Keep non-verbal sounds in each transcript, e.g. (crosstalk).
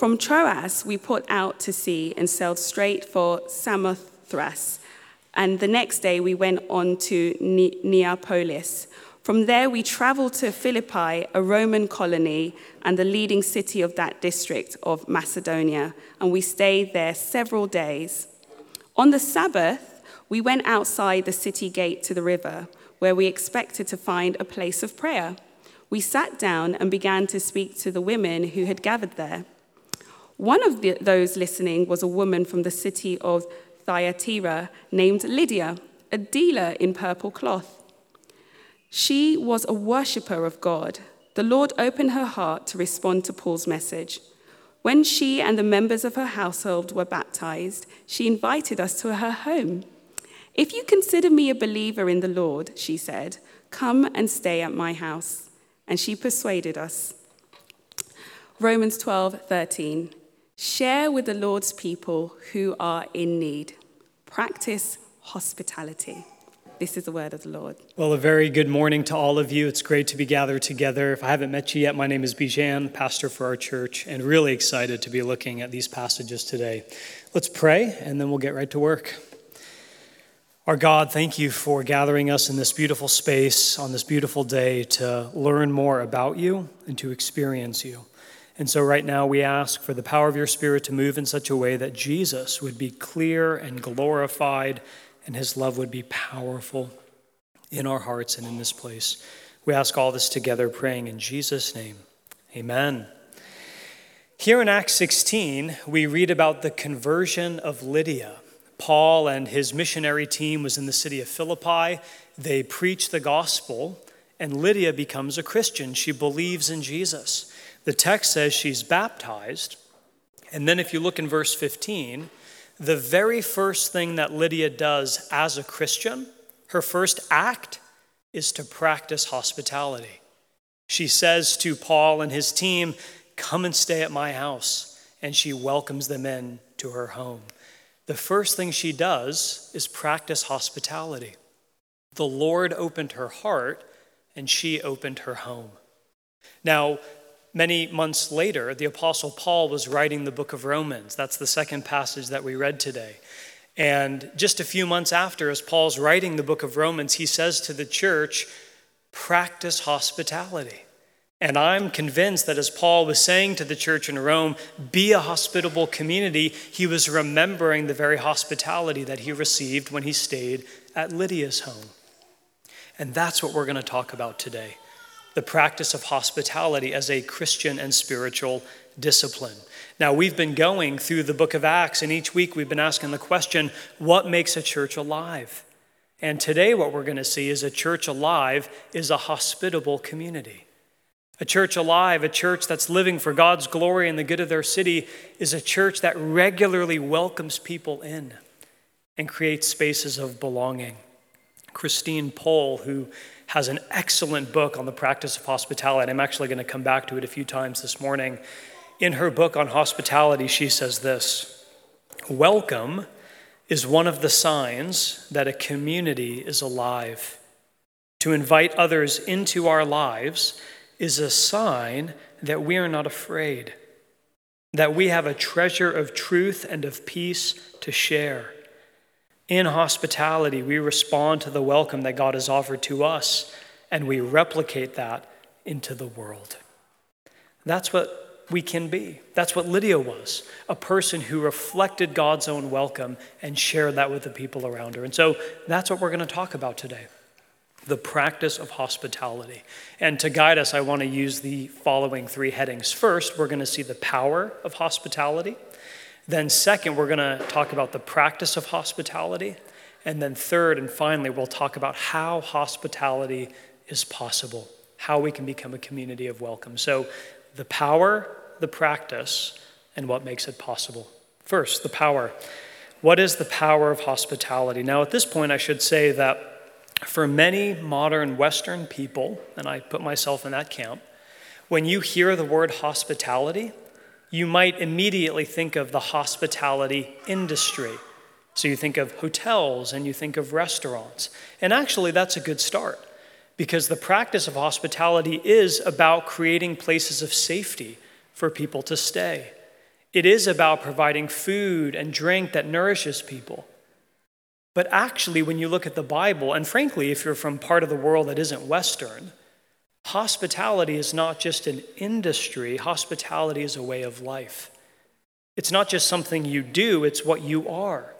From Troas, we put out to sea and sailed straight for Samothrace. And the next day, we went on to Neapolis. From there, we traveled to Philippi, a Roman colony and the leading city of that district of Macedonia, and we stayed there several days. On the Sabbath, we went outside the city gate to the river, where we expected to find a place of prayer. We sat down and began to speak to the women who had gathered there. One of the, those listening was a woman from the city of Thyatira named Lydia, a dealer in purple cloth. She was a worshiper of God. The Lord opened her heart to respond to Paul's message. When she and the members of her household were baptized, she invited us to her home. If you consider me a believer in the Lord, she said, come and stay at my house. And she persuaded us. Romans 12, 13. Share with the Lord's people who are in need. Practice hospitality. This is the word of the Lord. Well, a very good morning to all of you. It's great to be gathered together. If I haven't met you yet, my name is Bijan, pastor for our church, and really excited to be looking at these passages today. Let's pray, and then we'll get right to work. Our God, thank you for gathering us in this beautiful space on this beautiful day to learn more about you and to experience you. And so, right now, we ask for the power of your Spirit to move in such a way that Jesus would be clear and glorified, and his love would be powerful in our hearts and in this place. We ask all this together, praying in Jesus' name. Amen. Here in Acts 16, we read about the conversion of Lydia. Paul and his missionary team was in the city of Philippi. They preach the gospel, and Lydia becomes a Christian. She believes in Jesus. The text says she's baptized. And then, if you look in verse 15, the very first thing that Lydia does as a Christian, her first act, is to practice hospitality. She says to Paul and his team, Come and stay at my house. And she welcomes them in to her home. The first thing she does is practice hospitality. The Lord opened her heart, and she opened her home. Now, Many months later, the Apostle Paul was writing the book of Romans. That's the second passage that we read today. And just a few months after, as Paul's writing the book of Romans, he says to the church, practice hospitality. And I'm convinced that as Paul was saying to the church in Rome, be a hospitable community, he was remembering the very hospitality that he received when he stayed at Lydia's home. And that's what we're going to talk about today the practice of hospitality as a Christian and spiritual discipline. Now, we've been going through the book of Acts, and each week we've been asking the question what makes a church alive? And today, what we're going to see is a church alive is a hospitable community. A church alive, a church that's living for God's glory and the good of their city, is a church that regularly welcomes people in and creates spaces of belonging. Christine Pohl, who has an excellent book on the practice of hospitality. I'm actually going to come back to it a few times this morning. In her book on hospitality, she says this Welcome is one of the signs that a community is alive. To invite others into our lives is a sign that we are not afraid, that we have a treasure of truth and of peace to share. In hospitality, we respond to the welcome that God has offered to us, and we replicate that into the world. That's what we can be. That's what Lydia was a person who reflected God's own welcome and shared that with the people around her. And so that's what we're going to talk about today the practice of hospitality. And to guide us, I want to use the following three headings. First, we're going to see the power of hospitality. Then, second, we're going to talk about the practice of hospitality. And then, third and finally, we'll talk about how hospitality is possible, how we can become a community of welcome. So, the power, the practice, and what makes it possible. First, the power. What is the power of hospitality? Now, at this point, I should say that for many modern Western people, and I put myself in that camp, when you hear the word hospitality, you might immediately think of the hospitality industry. So you think of hotels and you think of restaurants. And actually, that's a good start because the practice of hospitality is about creating places of safety for people to stay. It is about providing food and drink that nourishes people. But actually, when you look at the Bible, and frankly, if you're from part of the world that isn't Western, hospitality is not just an industry, hospitality is a way of life. It's not just something you do, it's what you are.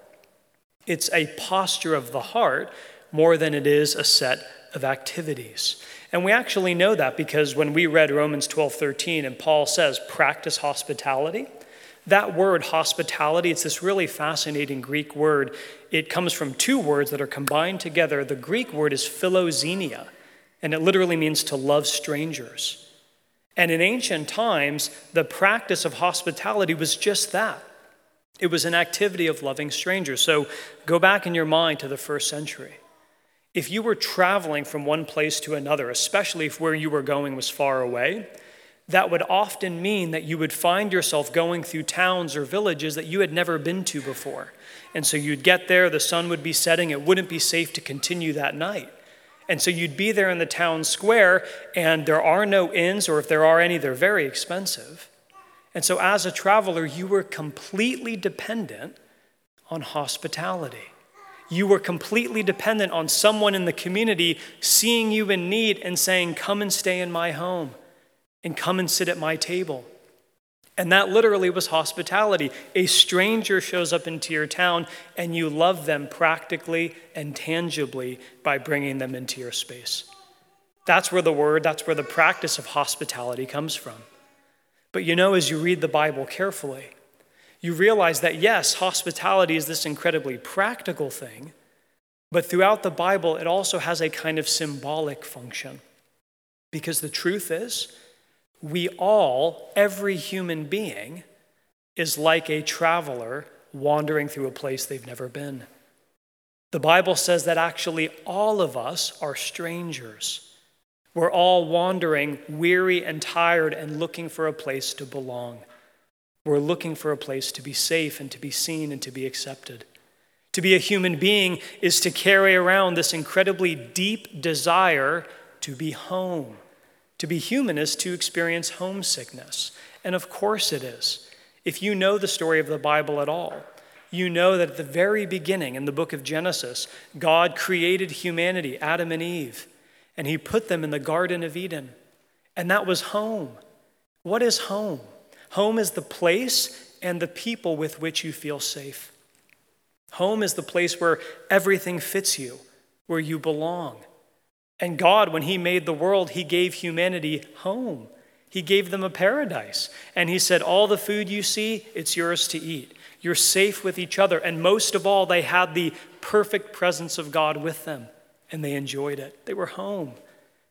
It's a posture of the heart more than it is a set of activities. And we actually know that because when we read Romans 12 13 and Paul says, practice hospitality, that word hospitality, it's this really fascinating Greek word. It comes from two words that are combined together. The Greek word is philoxenia, and it literally means to love strangers. And in ancient times, the practice of hospitality was just that it was an activity of loving strangers. So go back in your mind to the first century. If you were traveling from one place to another, especially if where you were going was far away, that would often mean that you would find yourself going through towns or villages that you had never been to before. And so you'd get there, the sun would be setting, it wouldn't be safe to continue that night. And so you'd be there in the town square, and there are no inns, or if there are any, they're very expensive. And so as a traveler, you were completely dependent on hospitality. You were completely dependent on someone in the community seeing you in need and saying, Come and stay in my home and come and sit at my table. And that literally was hospitality. A stranger shows up into your town and you love them practically and tangibly by bringing them into your space. That's where the word, that's where the practice of hospitality comes from. But you know, as you read the Bible carefully, you realize that yes, hospitality is this incredibly practical thing, but throughout the Bible, it also has a kind of symbolic function. Because the truth is, we all, every human being, is like a traveler wandering through a place they've never been. The Bible says that actually all of us are strangers. We're all wandering, weary and tired, and looking for a place to belong. We're looking for a place to be safe and to be seen and to be accepted. To be a human being is to carry around this incredibly deep desire to be home. To be human is to experience homesickness. And of course it is. If you know the story of the Bible at all, you know that at the very beginning in the book of Genesis, God created humanity, Adam and Eve, and he put them in the Garden of Eden. And that was home. What is home? Home is the place and the people with which you feel safe. Home is the place where everything fits you, where you belong. And God, when He made the world, He gave humanity home. He gave them a paradise. And He said, All the food you see, it's yours to eat. You're safe with each other. And most of all, they had the perfect presence of God with them, and they enjoyed it. They were home,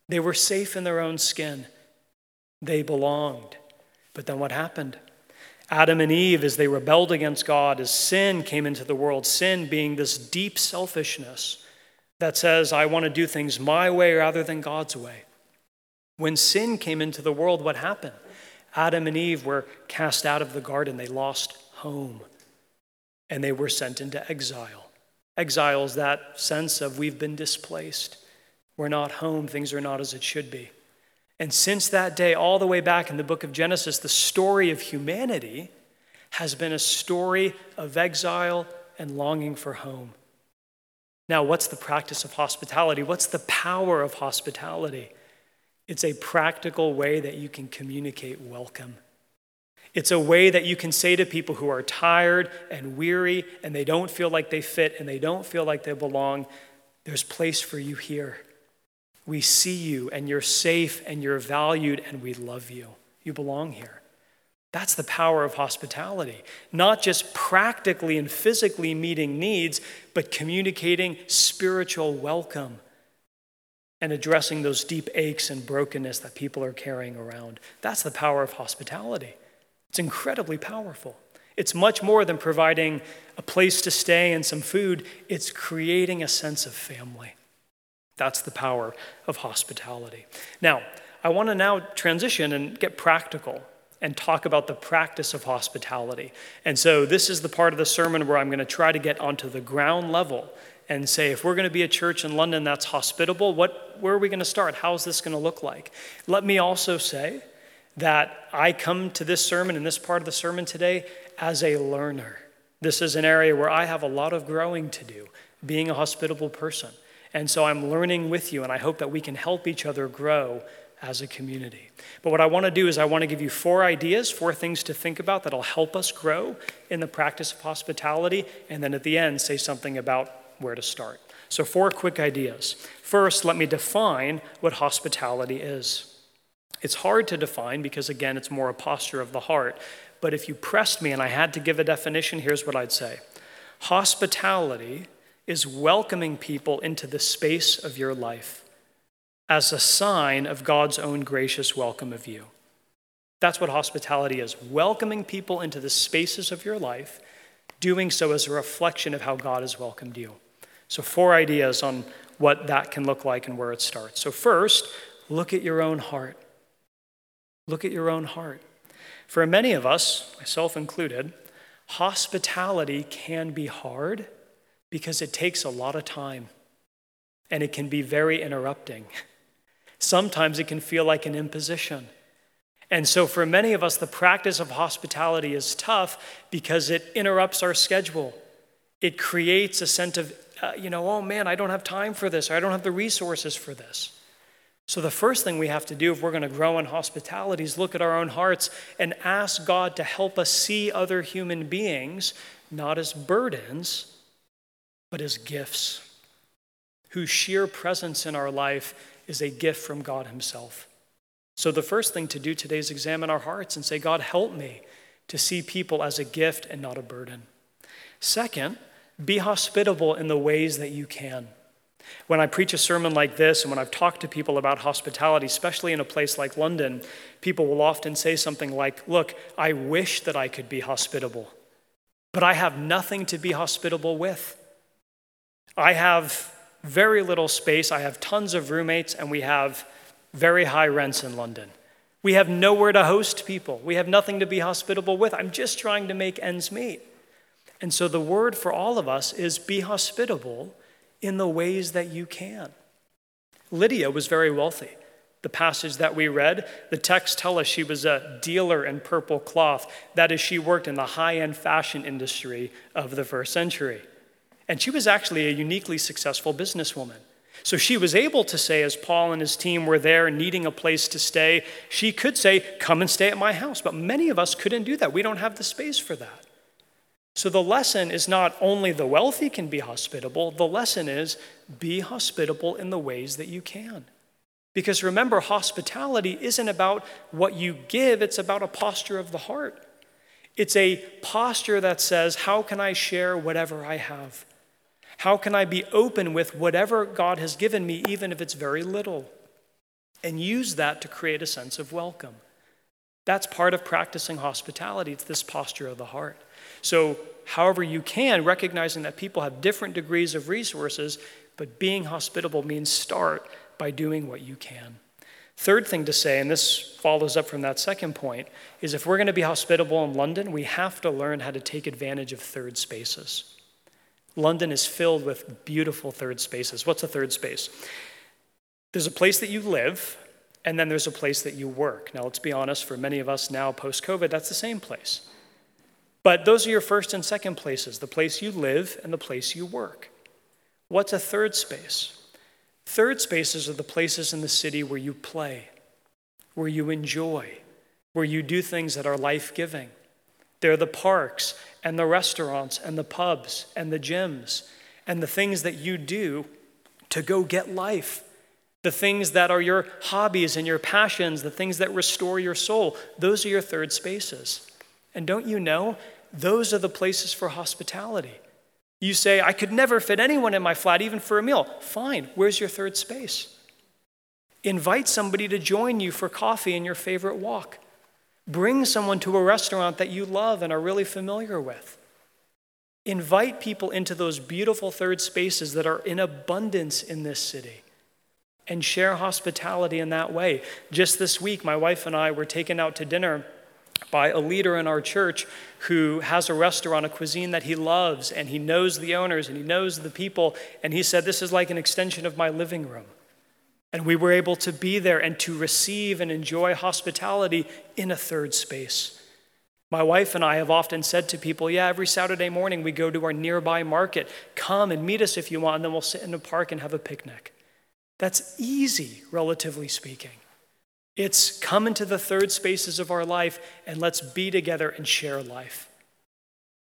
they were safe in their own skin, they belonged. But then what happened? Adam and Eve, as they rebelled against God, as sin came into the world, sin being this deep selfishness that says, I want to do things my way rather than God's way. When sin came into the world, what happened? Adam and Eve were cast out of the garden, they lost home, and they were sent into exile. Exile is that sense of we've been displaced. We're not home, things are not as it should be. And since that day, all the way back in the book of Genesis, the story of humanity has been a story of exile and longing for home. Now, what's the practice of hospitality? What's the power of hospitality? It's a practical way that you can communicate welcome. It's a way that you can say to people who are tired and weary and they don't feel like they fit and they don't feel like they belong, there's place for you here. We see you and you're safe and you're valued and we love you. You belong here. That's the power of hospitality. Not just practically and physically meeting needs, but communicating spiritual welcome and addressing those deep aches and brokenness that people are carrying around. That's the power of hospitality. It's incredibly powerful. It's much more than providing a place to stay and some food, it's creating a sense of family. That's the power of hospitality. Now, I want to now transition and get practical and talk about the practice of hospitality. And so, this is the part of the sermon where I'm going to try to get onto the ground level and say, if we're going to be a church in London that's hospitable, what, where are we going to start? How is this going to look like? Let me also say that I come to this sermon and this part of the sermon today as a learner. This is an area where I have a lot of growing to do, being a hospitable person. And so I'm learning with you, and I hope that we can help each other grow as a community. But what I want to do is, I want to give you four ideas, four things to think about that'll help us grow in the practice of hospitality, and then at the end, say something about where to start. So, four quick ideas. First, let me define what hospitality is. It's hard to define because, again, it's more a posture of the heart. But if you pressed me and I had to give a definition, here's what I'd say Hospitality is welcoming people into the space of your life as a sign of God's own gracious welcome of you. That's what hospitality is welcoming people into the spaces of your life, doing so as a reflection of how God has welcomed you. So, four ideas on what that can look like and where it starts. So, first, look at your own heart. Look at your own heart. For many of us, myself included, hospitality can be hard because it takes a lot of time and it can be very interrupting. (laughs) Sometimes it can feel like an imposition. And so, for many of us, the practice of hospitality is tough because it interrupts our schedule. It creates a sense of, uh, you know, oh man, I don't have time for this, or I don't have the resources for this. So, the first thing we have to do if we're going to grow in hospitality is look at our own hearts and ask God to help us see other human beings not as burdens, but as gifts, whose sheer presence in our life is a gift from God Himself. So, the first thing to do today is examine our hearts and say, God, help me to see people as a gift and not a burden. Second, be hospitable in the ways that you can. When I preach a sermon like this, and when I've talked to people about hospitality, especially in a place like London, people will often say something like, Look, I wish that I could be hospitable, but I have nothing to be hospitable with. I have very little space. I have tons of roommates, and we have very high rents in London. We have nowhere to host people. We have nothing to be hospitable with. I'm just trying to make ends meet. And so the word for all of us is be hospitable in the ways that you can. Lydia was very wealthy. The passage that we read, the text tell us she was a dealer in purple cloth. That is, she worked in the high end fashion industry of the first century. And she was actually a uniquely successful businesswoman. So she was able to say, as Paul and his team were there needing a place to stay, she could say, Come and stay at my house. But many of us couldn't do that. We don't have the space for that. So the lesson is not only the wealthy can be hospitable, the lesson is be hospitable in the ways that you can. Because remember, hospitality isn't about what you give, it's about a posture of the heart. It's a posture that says, How can I share whatever I have? How can I be open with whatever God has given me, even if it's very little? And use that to create a sense of welcome. That's part of practicing hospitality. It's this posture of the heart. So, however, you can, recognizing that people have different degrees of resources, but being hospitable means start by doing what you can. Third thing to say, and this follows up from that second point, is if we're going to be hospitable in London, we have to learn how to take advantage of third spaces. London is filled with beautiful third spaces. What's a third space? There's a place that you live, and then there's a place that you work. Now, let's be honest, for many of us now post COVID, that's the same place. But those are your first and second places the place you live and the place you work. What's a third space? Third spaces are the places in the city where you play, where you enjoy, where you do things that are life giving. They're the parks and the restaurants and the pubs and the gyms and the things that you do to go get life. The things that are your hobbies and your passions, the things that restore your soul, those are your third spaces. And don't you know, those are the places for hospitality. You say, I could never fit anyone in my flat, even for a meal. Fine, where's your third space? Invite somebody to join you for coffee in your favorite walk. Bring someone to a restaurant that you love and are really familiar with. Invite people into those beautiful third spaces that are in abundance in this city and share hospitality in that way. Just this week, my wife and I were taken out to dinner by a leader in our church who has a restaurant, a cuisine that he loves, and he knows the owners and he knows the people. And he said, This is like an extension of my living room. And we were able to be there and to receive and enjoy hospitality in a third space. My wife and I have often said to people, Yeah, every Saturday morning we go to our nearby market. Come and meet us if you want, and then we'll sit in a park and have a picnic. That's easy, relatively speaking. It's come into the third spaces of our life and let's be together and share life.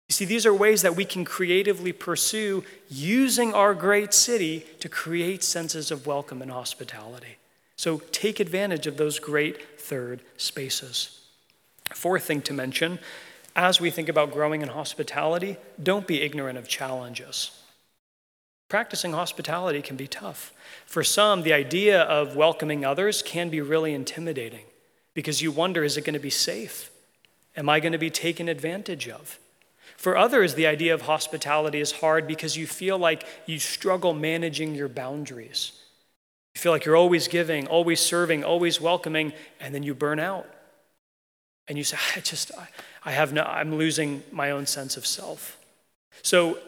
You see, these are ways that we can creatively pursue using our great city to create senses of welcome and hospitality. So take advantage of those great third spaces. Fourth thing to mention as we think about growing in hospitality, don't be ignorant of challenges. Practicing hospitality can be tough. For some, the idea of welcoming others can be really intimidating because you wonder is it going to be safe? Am I going to be taken advantage of? For others, the idea of hospitality is hard because you feel like you struggle managing your boundaries. You feel like you're always giving, always serving, always welcoming, and then you burn out. And you say, I just, I have no, I'm losing my own sense of self. So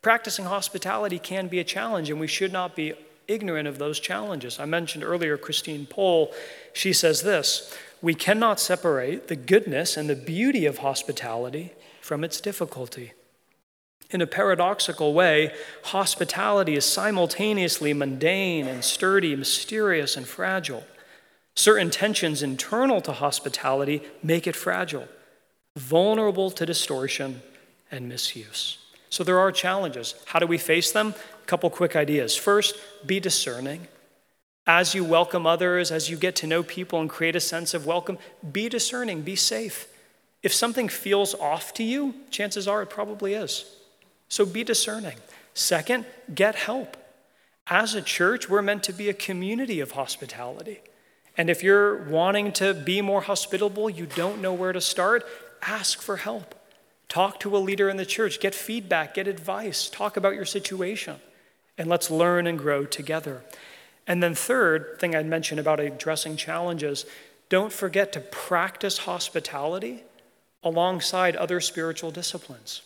practicing hospitality can be a challenge, and we should not be ignorant of those challenges. I mentioned earlier Christine Pohl. She says this We cannot separate the goodness and the beauty of hospitality from its difficulty. In a paradoxical way, hospitality is simultaneously mundane and sturdy, mysterious and fragile. Certain tensions internal to hospitality make it fragile, vulnerable to distortion and misuse. So there are challenges. How do we face them? A couple quick ideas. First, be discerning. As you welcome others, as you get to know people and create a sense of welcome, be discerning, be safe. If something feels off to you, chances are it probably is. So be discerning. Second, get help. As a church, we're meant to be a community of hospitality. And if you're wanting to be more hospitable, you don't know where to start, ask for help. Talk to a leader in the church, get feedback, get advice, talk about your situation, and let's learn and grow together. And then, third thing I'd mention about addressing challenges don't forget to practice hospitality alongside other spiritual disciplines.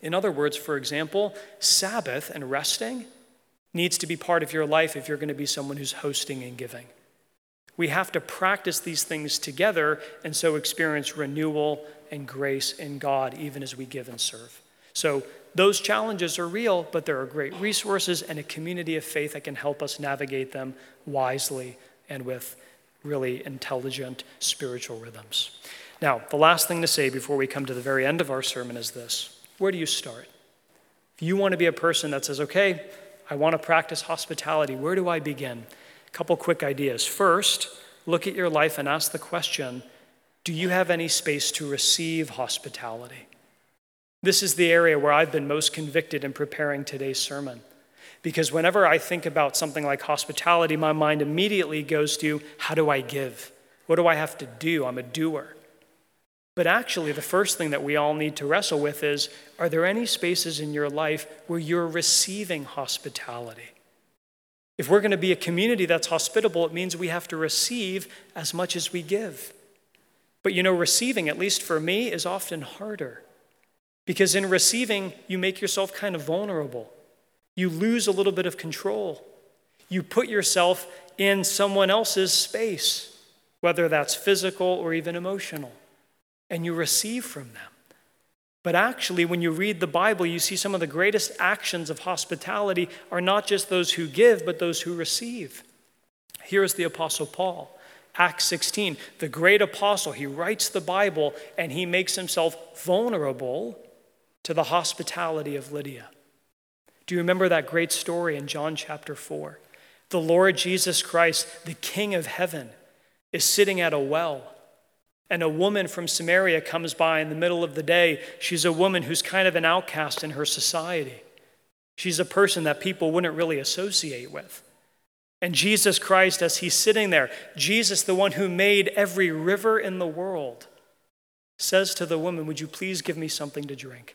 In other words, for example, Sabbath and resting needs to be part of your life if you're going to be someone who's hosting and giving. We have to practice these things together and so experience renewal and grace in God even as we give and serve. So, those challenges are real, but there are great resources and a community of faith that can help us navigate them wisely and with really intelligent spiritual rhythms. Now, the last thing to say before we come to the very end of our sermon is this Where do you start? If you want to be a person that says, okay, I want to practice hospitality, where do I begin? A couple quick ideas. First, look at your life and ask the question do you have any space to receive hospitality? This is the area where I've been most convicted in preparing today's sermon. Because whenever I think about something like hospitality, my mind immediately goes to how do I give? What do I have to do? I'm a doer. But actually, the first thing that we all need to wrestle with is are there any spaces in your life where you're receiving hospitality? If we're going to be a community that's hospitable, it means we have to receive as much as we give. But you know, receiving, at least for me, is often harder. Because in receiving, you make yourself kind of vulnerable. You lose a little bit of control. You put yourself in someone else's space, whether that's physical or even emotional and you receive from them. But actually, when you read the Bible, you see some of the greatest actions of hospitality are not just those who give, but those who receive. Here is the Apostle Paul. Acts 16, the great apostle, he writes the Bible and he makes himself vulnerable to the hospitality of Lydia. Do you remember that great story in John chapter 4? The Lord Jesus Christ, the King of heaven, is sitting at a well and a woman from Samaria comes by in the middle of the day, she's a woman who's kind of an outcast in her society. She's a person that people wouldn't really associate with. And Jesus Christ, as he's sitting there, Jesus, the one who made every river in the world, says to the woman, Would you please give me something to drink?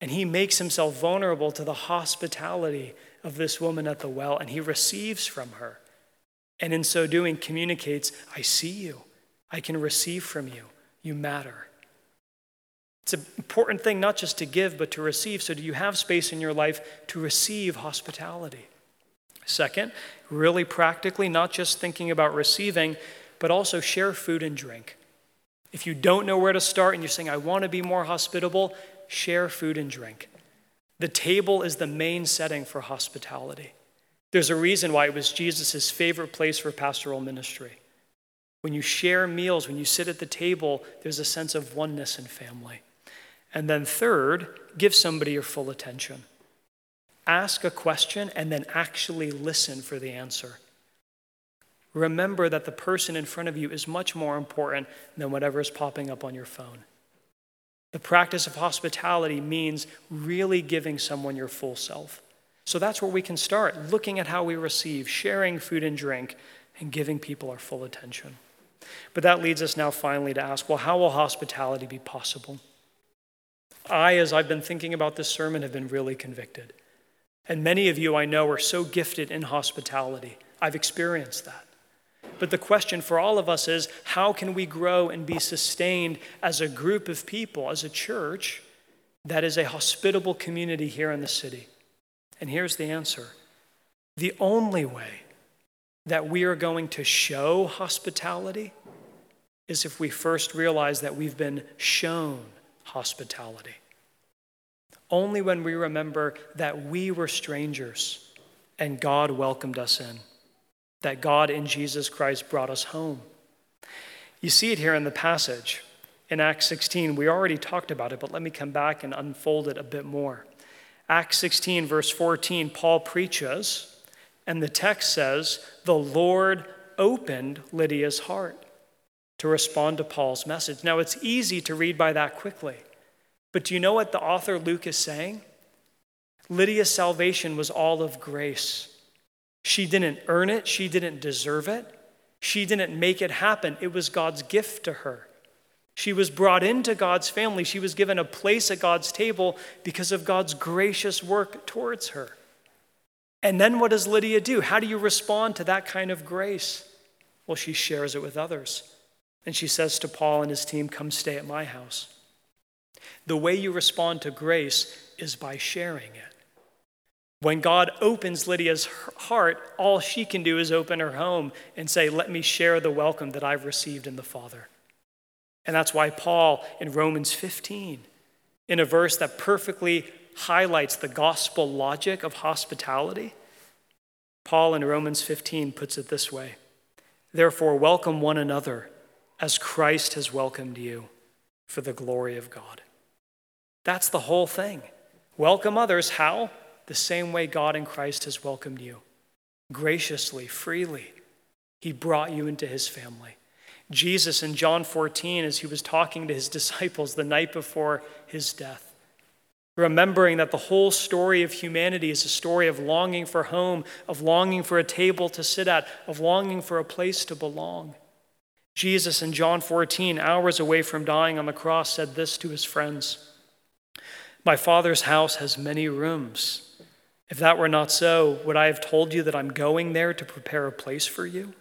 And he makes himself vulnerable to the hospitality of this woman at the well, and he receives from her. And in so doing, communicates, I see you. I can receive from you. You matter. It's an important thing not just to give, but to receive. So, do you have space in your life to receive hospitality? Second, really practically, not just thinking about receiving, but also share food and drink. If you don't know where to start and you're saying, I want to be more hospitable, share food and drink. The table is the main setting for hospitality. There's a reason why it was Jesus' favorite place for pastoral ministry. When you share meals, when you sit at the table, there's a sense of oneness and family. And then, third, give somebody your full attention. Ask a question and then actually listen for the answer. Remember that the person in front of you is much more important than whatever is popping up on your phone. The practice of hospitality means really giving someone your full self. So that's where we can start looking at how we receive, sharing food and drink, and giving people our full attention. But that leads us now finally to ask well, how will hospitality be possible? I, as I've been thinking about this sermon, have been really convicted. And many of you I know are so gifted in hospitality. I've experienced that. But the question for all of us is how can we grow and be sustained as a group of people, as a church that is a hospitable community here in the city? And here's the answer the only way that we are going to show hospitality is if we first realize that we've been shown hospitality. Only when we remember that we were strangers and God welcomed us in, that God in Jesus Christ brought us home. You see it here in the passage. In Acts 16, we already talked about it, but let me come back and unfold it a bit more. Acts 16, verse 14, Paul preaches, and the text says, The Lord opened Lydia's heart to respond to Paul's message. Now, it's easy to read by that quickly. But do you know what the author Luke is saying? Lydia's salvation was all of grace. She didn't earn it, she didn't deserve it, she didn't make it happen. It was God's gift to her. She was brought into God's family. She was given a place at God's table because of God's gracious work towards her. And then what does Lydia do? How do you respond to that kind of grace? Well, she shares it with others. And she says to Paul and his team, Come stay at my house. The way you respond to grace is by sharing it. When God opens Lydia's heart, all she can do is open her home and say, Let me share the welcome that I've received in the Father. And that's why Paul in Romans 15, in a verse that perfectly highlights the gospel logic of hospitality, Paul in Romans 15 puts it this way Therefore, welcome one another as Christ has welcomed you for the glory of God. That's the whole thing. Welcome others. How? The same way God in Christ has welcomed you graciously, freely. He brought you into his family. Jesus in John 14, as he was talking to his (laughs) disciples the night before his death, remembering that the whole story of humanity is a story of longing for home, of longing for a table to sit at, of longing for a place to belong. Jesus in John 14, hours away from dying on the cross, said this to his friends my Father's house has many rooms. If that were not so, would I have told you that I'm going there to prepare a place for you?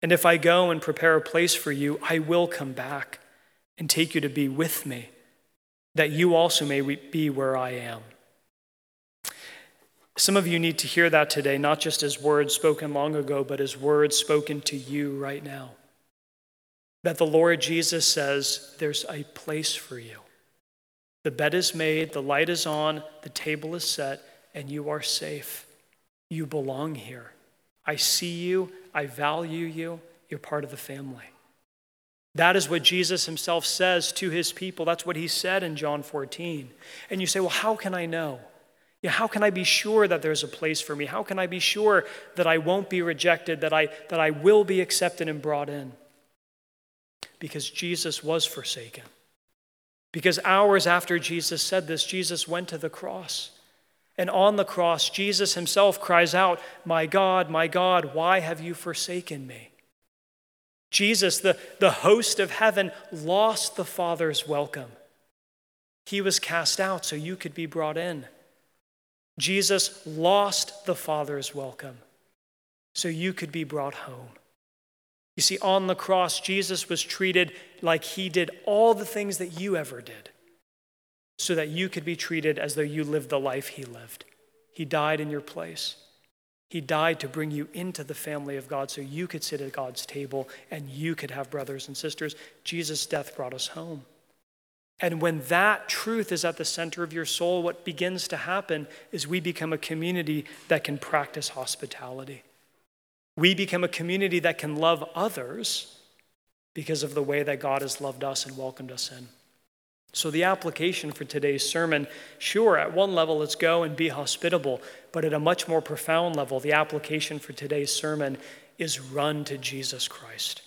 And if I go and prepare a place for you, I will come back and take you to be with me, that you also may be where I am. Some of you need to hear that today, not just as words spoken long ago, but as words spoken to you right now. That the Lord Jesus says, There's a place for you. The bed is made, the light is on, the table is set, and you are safe. You belong here. I see you, I value you, you're part of the family. That is what Jesus himself says to his people. That's what he said in John 14. And you say, well, how can I know? Yeah, how can I be sure that there's a place for me? How can I be sure that I won't be rejected, that I, that I will be accepted and brought in? Because Jesus was forsaken. Because hours after Jesus said this, Jesus went to the cross. And on the cross, Jesus himself cries out, My God, my God, why have you forsaken me? Jesus, the, the host of heaven, lost the Father's welcome. He was cast out so you could be brought in. Jesus lost the Father's welcome so you could be brought home. You see, on the cross, Jesus was treated like he did all the things that you ever did, so that you could be treated as though you lived the life he lived. He died in your place. He died to bring you into the family of God so you could sit at God's table and you could have brothers and sisters. Jesus' death brought us home. And when that truth is at the center of your soul, what begins to happen is we become a community that can practice hospitality. We become a community that can love others because of the way that God has loved us and welcomed us in. So, the application for today's sermon sure, at one level, let's go and be hospitable, but at a much more profound level, the application for today's sermon is run to Jesus Christ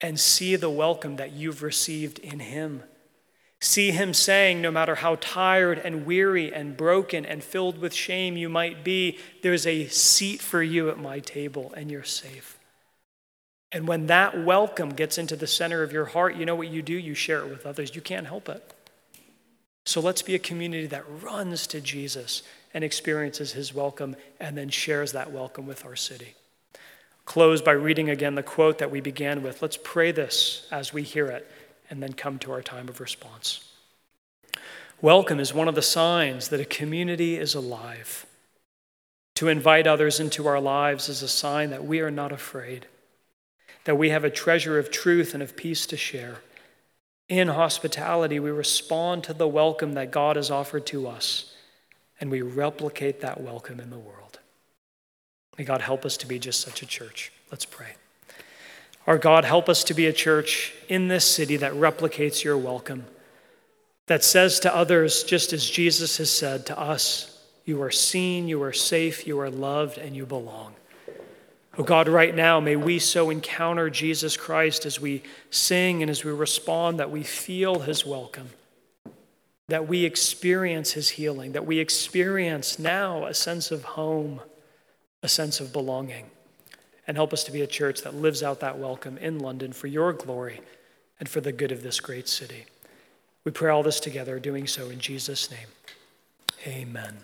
and see the welcome that you've received in Him. See him saying, no matter how tired and weary and broken and filled with shame you might be, there's a seat for you at my table and you're safe. And when that welcome gets into the center of your heart, you know what you do? You share it with others. You can't help it. So let's be a community that runs to Jesus and experiences his welcome and then shares that welcome with our city. Close by reading again the quote that we began with. Let's pray this as we hear it and then come to our time of response. Welcome is one of the signs that a community is alive. To invite others into our lives is a sign that we are not afraid, that we have a treasure of truth and of peace to share. In hospitality, we respond to the welcome that God has offered to us, and we replicate that welcome in the world. May God help us to be just such a church. Let's pray. Our God, help us to be a church in this city that replicates your welcome, that says to others, just as Jesus has said to us, you are seen, you are safe, you are loved, and you belong. Oh God, right now, may we so encounter Jesus Christ as we sing and as we respond that we feel his welcome, that we experience his healing, that we experience now a sense of home, a sense of belonging and help us to be a church that lives out that welcome in London for your glory and for the good of this great city. We pray all this together, doing so in Jesus' name. Amen.